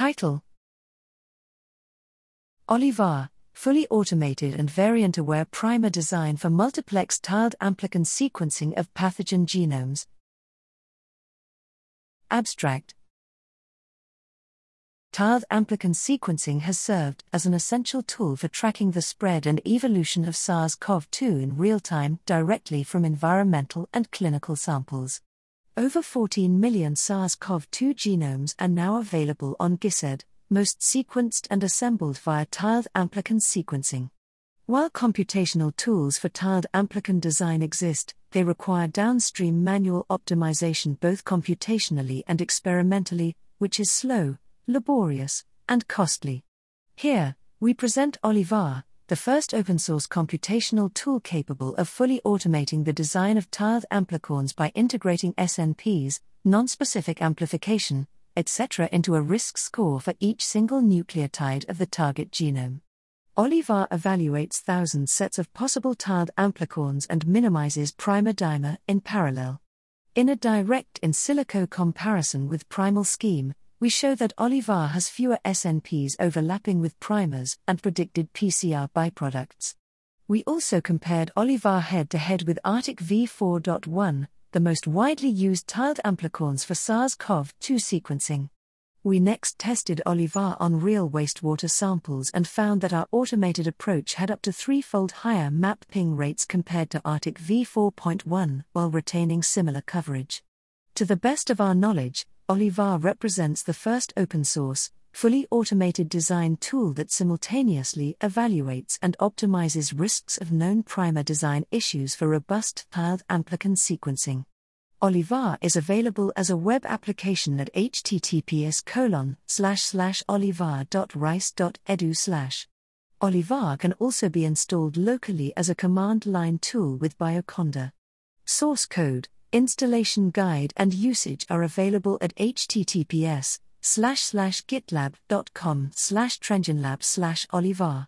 Title Olivar, fully automated and variant aware primer design for multiplex tiled amplicon sequencing of pathogen genomes. Abstract Tiled amplicon sequencing has served as an essential tool for tracking the spread and evolution of SARS CoV 2 in real time directly from environmental and clinical samples. Over 14 million SARS CoV 2 genomes are now available on GISAID, most sequenced and assembled via tiled amplicon sequencing. While computational tools for tiled amplicon design exist, they require downstream manual optimization both computationally and experimentally, which is slow, laborious, and costly. Here, we present Olivar, the first open source computational tool capable of fully automating the design of tiled amplicons by integrating SNPs, non specific amplification, etc., into a risk score for each single nucleotide of the target genome. Olivar evaluates thousands sets of possible tiled amplicons and minimizes primer dimer in parallel. In a direct in silico comparison with PrimalScheme, we show that Olivar has fewer SNPs overlapping with primers and predicted PCR byproducts. We also compared Olivar head to head with ARTIC v4.1, the most widely used tiled amplicons for SARS CoV 2 sequencing. We next tested Olivar on real wastewater samples and found that our automated approach had up to threefold higher map ping rates compared to ARTIC v4.1 while retaining similar coverage. To the best of our knowledge, Olivar represents the first open source, fully automated design tool that simultaneously evaluates and optimizes risks of known primer design issues for robust tiled amplicon sequencing. Olivar is available as a web application at https colon slash slash olivar.rice.edu slash. Olivar can also be installed locally as a command line tool with Bioconda. Source code installation guide and usage are available at https slash slash gitlab.com slash treangenlab slash olivar